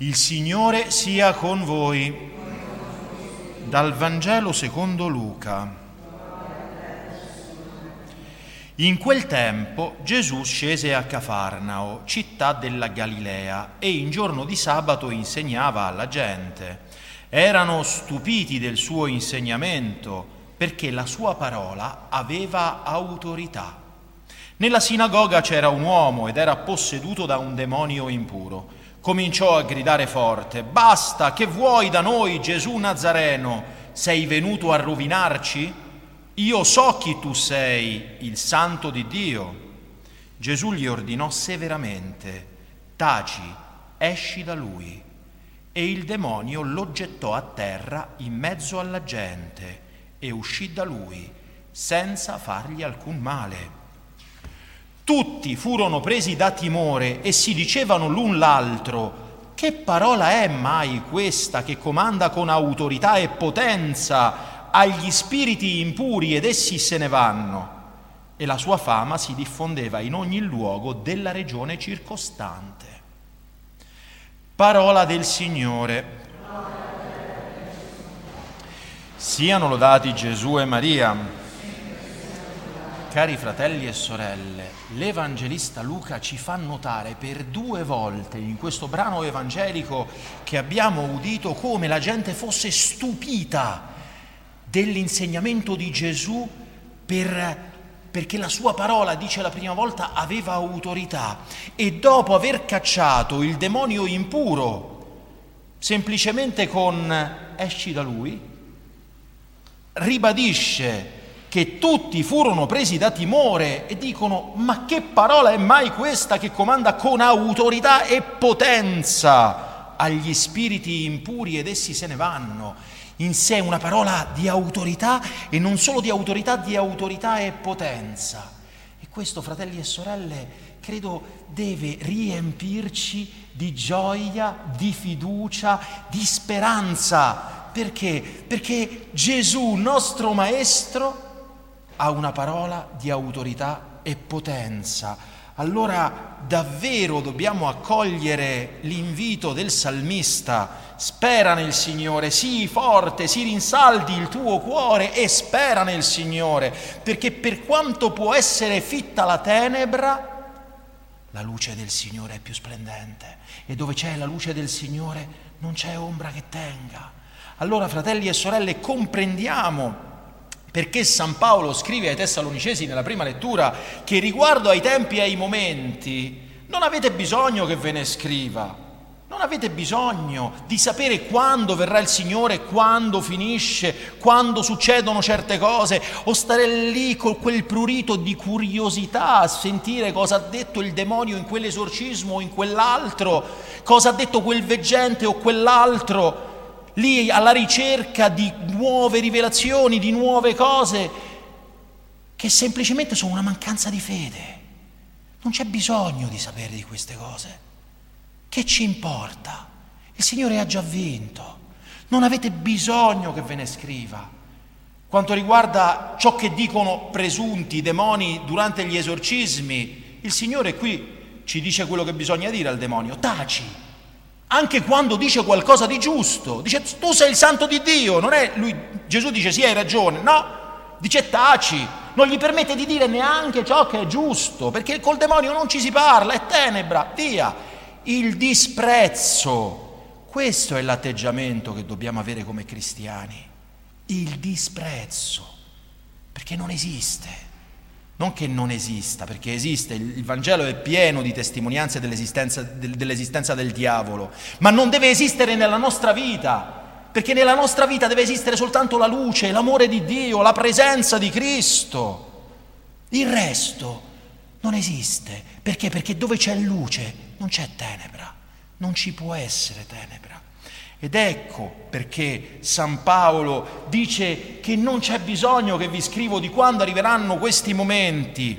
Il Signore sia con voi. Dal Vangelo secondo Luca. In quel tempo Gesù scese a Cafarnao, città della Galilea, e in giorno di sabato insegnava alla gente. Erano stupiti del suo insegnamento, perché la sua parola aveva autorità. Nella sinagoga c'era un uomo ed era posseduto da un demonio impuro cominciò a gridare forte, basta, che vuoi da noi Gesù Nazareno? Sei venuto a rovinarci? Io so chi tu sei, il santo di Dio. Gesù gli ordinò severamente, taci, esci da lui. E il demonio lo gettò a terra in mezzo alla gente e uscì da lui senza fargli alcun male. Tutti furono presi da timore e si dicevano l'un l'altro, che parola è mai questa che comanda con autorità e potenza agli spiriti impuri ed essi se ne vanno? E la sua fama si diffondeva in ogni luogo della regione circostante. Parola del Signore. Siano lodati Gesù e Maria. Cari fratelli e sorelle, l'Evangelista Luca ci fa notare per due volte in questo brano evangelico che abbiamo udito come la gente fosse stupita dell'insegnamento di Gesù per, perché la sua parola, dice la prima volta, aveva autorità. E dopo aver cacciato il demonio impuro, semplicemente con esci da lui, ribadisce che tutti furono presi da timore e dicono ma che parola è mai questa che comanda con autorità e potenza agli spiriti impuri ed essi se ne vanno. In sé una parola di autorità e non solo di autorità, di autorità e potenza. E questo, fratelli e sorelle, credo deve riempirci di gioia, di fiducia, di speranza. Perché? Perché Gesù, nostro Maestro, ha una parola di autorità e potenza. Allora davvero dobbiamo accogliere l'invito del salmista, spera nel Signore, sii forte, si rinsaldi il tuo cuore e spera nel Signore, perché per quanto può essere fitta la tenebra, la luce del Signore è più splendente e dove c'è la luce del Signore non c'è ombra che tenga. Allora fratelli e sorelle comprendiamo perché San Paolo scrive ai Tessalonicesi nella prima lettura che riguardo ai tempi e ai momenti non avete bisogno che ve ne scriva, non avete bisogno di sapere quando verrà il Signore, quando finisce, quando succedono certe cose, o stare lì con quel prurito di curiosità a sentire cosa ha detto il demonio in quell'esorcismo o in quell'altro, cosa ha detto quel veggente o quell'altro lì alla ricerca di nuove rivelazioni, di nuove cose, che semplicemente sono una mancanza di fede. Non c'è bisogno di sapere di queste cose. Che ci importa? Il Signore ha già vinto. Non avete bisogno che ve ne scriva. Quanto riguarda ciò che dicono presunti demoni durante gli esorcismi, il Signore qui ci dice quello che bisogna dire al demonio. Taci, anche quando dice qualcosa di giusto, dice tu sei il santo di Dio, non è lui, Gesù dice sì hai ragione, no, dice taci, non gli permette di dire neanche ciò che è giusto, perché col demonio non ci si parla, è tenebra, via, il disprezzo, questo è l'atteggiamento che dobbiamo avere come cristiani, il disprezzo, perché non esiste. Non che non esista, perché esiste, il Vangelo è pieno di testimonianze dell'esistenza, dell'esistenza del diavolo, ma non deve esistere nella nostra vita, perché nella nostra vita deve esistere soltanto la luce, l'amore di Dio, la presenza di Cristo. Il resto non esiste, perché? Perché dove c'è luce non c'è tenebra, non ci può essere tenebra. Ed ecco perché San Paolo dice che non c'è bisogno che vi scrivo di quando arriveranno questi momenti,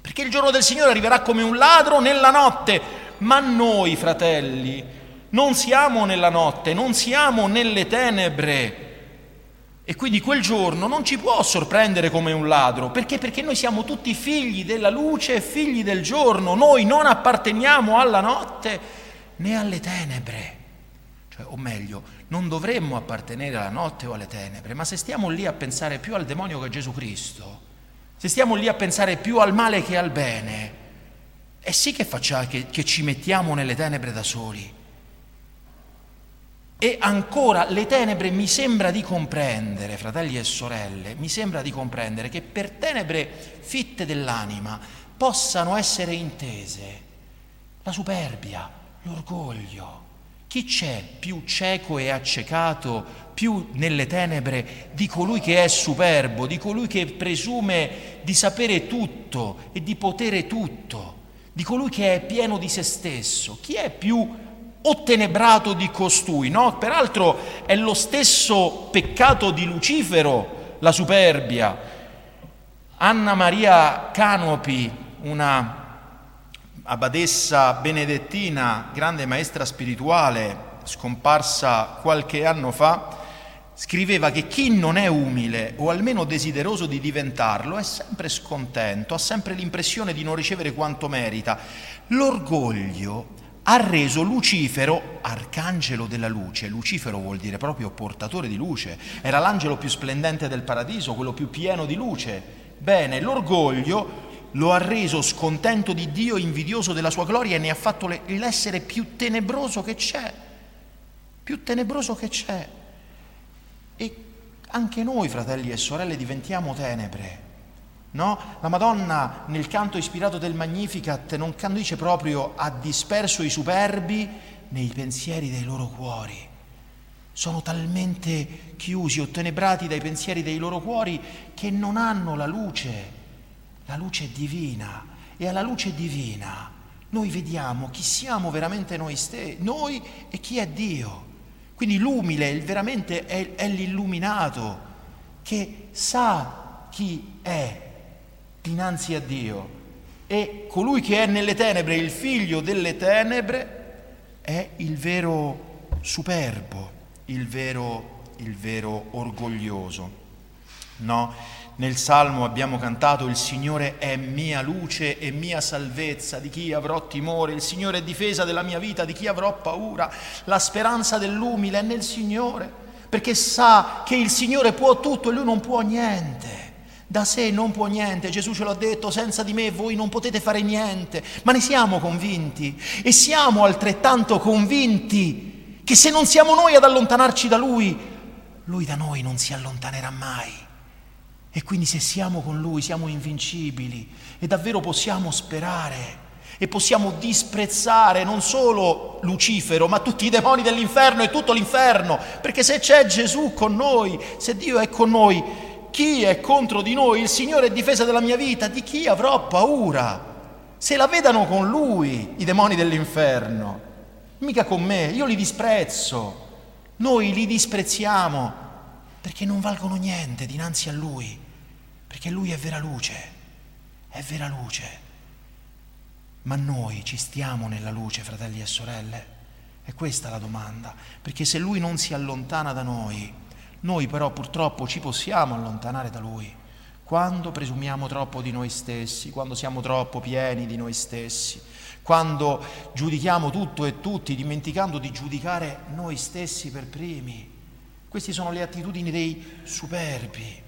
perché il giorno del Signore arriverà come un ladro nella notte, ma noi fratelli non siamo nella notte, non siamo nelle tenebre. E quindi quel giorno non ci può sorprendere come un ladro, perché? Perché noi siamo tutti figli della luce e figli del giorno, noi non apparteniamo alla notte, né alle tenebre. Cioè, o meglio, non dovremmo appartenere alla notte o alle tenebre, ma se stiamo lì a pensare più al demonio che a Gesù Cristo, se stiamo lì a pensare più al male che al bene, è sì che, faccia, che, che ci mettiamo nelle tenebre da soli. E ancora le tenebre mi sembra di comprendere, fratelli e sorelle, mi sembra di comprendere che per tenebre fitte dell'anima possano essere intese la superbia, l'orgoglio. Chi c'è più cieco e accecato, più nelle tenebre di colui che è superbo, di colui che presume di sapere tutto e di potere tutto, di colui che è pieno di se stesso? Chi è più ottenebrato di costui, no? Peraltro è lo stesso peccato di Lucifero, la superbia. Anna Maria Canopi, una abbadessa benedettina, grande maestra spirituale, scomparsa qualche anno fa, scriveva che chi non è umile o almeno desideroso di diventarlo è sempre scontento, ha sempre l'impressione di non ricevere quanto merita. L'orgoglio ha reso Lucifero arcangelo della luce. Lucifero vuol dire proprio portatore di luce. Era l'angelo più splendente del paradiso, quello più pieno di luce. Bene, l'orgoglio lo ha reso scontento di Dio, invidioso della sua gloria e ne ha fatto l'essere più tenebroso che c'è. Più tenebroso che c'è. E anche noi, fratelli e sorelle, diventiamo tenebre No? La Madonna nel canto ispirato del Magnificat non dice proprio ha disperso i superbi nei pensieri dei loro cuori. Sono talmente chiusi, ottenebrati dai pensieri dei loro cuori che non hanno la luce, la luce divina. E alla luce divina noi vediamo chi siamo veramente noi stessi, noi e chi è Dio. Quindi l'umile veramente è, è l'illuminato che sa chi è dinanzi a Dio. E colui che è nelle tenebre, il figlio delle tenebre, è il vero superbo, il vero, il vero orgoglioso. No? Nel Salmo abbiamo cantato il Signore è mia luce e mia salvezza, di chi avrò timore, il Signore è difesa della mia vita, di chi avrò paura, la speranza dell'umile è nel Signore, perché sa che il Signore può tutto e lui non può niente. Da sé non può niente, Gesù ce l'ha detto, senza di me voi non potete fare niente, ma ne siamo convinti e siamo altrettanto convinti che se non siamo noi ad allontanarci da Lui, Lui da noi non si allontanerà mai. E quindi se siamo con Lui siamo invincibili e davvero possiamo sperare e possiamo disprezzare non solo Lucifero, ma tutti i demoni dell'inferno e tutto l'inferno, perché se c'è Gesù con noi, se Dio è con noi, chi è contro di noi? Il Signore è difesa della mia vita, di chi avrò paura? Se la vedano con lui i demoni dell'inferno, mica con me, io li disprezzo, noi li disprezziamo perché non valgono niente dinanzi a lui, perché lui è vera luce, è vera luce. Ma noi ci stiamo nella luce, fratelli e sorelle? E questa è la domanda, perché se lui non si allontana da noi, noi però purtroppo ci possiamo allontanare da Lui quando presumiamo troppo di noi stessi, quando siamo troppo pieni di noi stessi, quando giudichiamo tutto e tutti dimenticando di giudicare noi stessi per primi. Queste sono le attitudini dei superbi.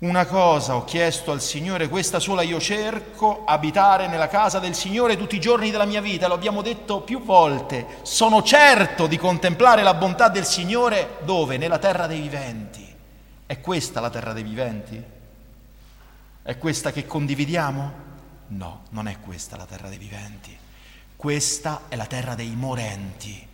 Una cosa ho chiesto al Signore, questa sola io cerco, abitare nella casa del Signore tutti i giorni della mia vita, lo abbiamo detto più volte, sono certo di contemplare la bontà del Signore dove? Nella terra dei viventi. È questa la terra dei viventi? È questa che condividiamo? No, non è questa la terra dei viventi. Questa è la terra dei morenti,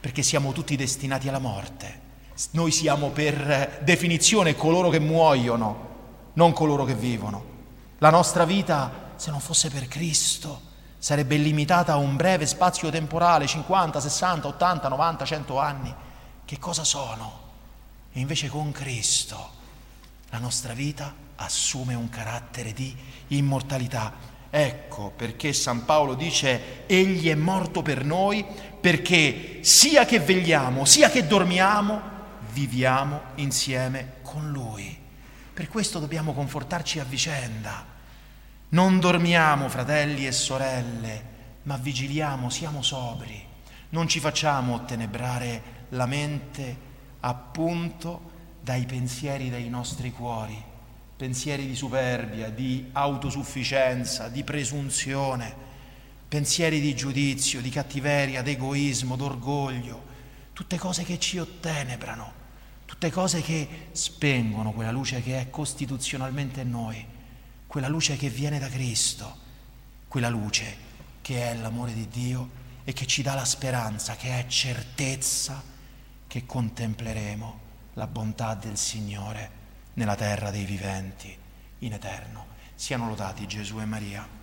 perché siamo tutti destinati alla morte. Noi siamo per definizione coloro che muoiono non coloro che vivono. La nostra vita, se non fosse per Cristo, sarebbe limitata a un breve spazio temporale, 50, 60, 80, 90, 100 anni. Che cosa sono? E invece con Cristo la nostra vita assume un carattere di immortalità. Ecco perché San Paolo dice, Egli è morto per noi, perché sia che vegliamo, sia che dormiamo, viviamo insieme con Lui. Per questo dobbiamo confortarci a vicenda. Non dormiamo, fratelli e sorelle, ma vigiliamo, siamo sobri. Non ci facciamo ottenebrare la mente appunto dai pensieri dei nostri cuori, pensieri di superbia, di autosufficienza, di presunzione, pensieri di giudizio, di cattiveria, d'egoismo, d'orgoglio, tutte cose che ci ottenebrano, tutte cose che spengono quella luce che è costituzionalmente in noi, quella luce che viene da Cristo, quella luce che è l'amore di Dio e che ci dà la speranza, che è certezza che contempleremo la bontà del Signore nella terra dei viventi in eterno. Siano lodati Gesù e Maria.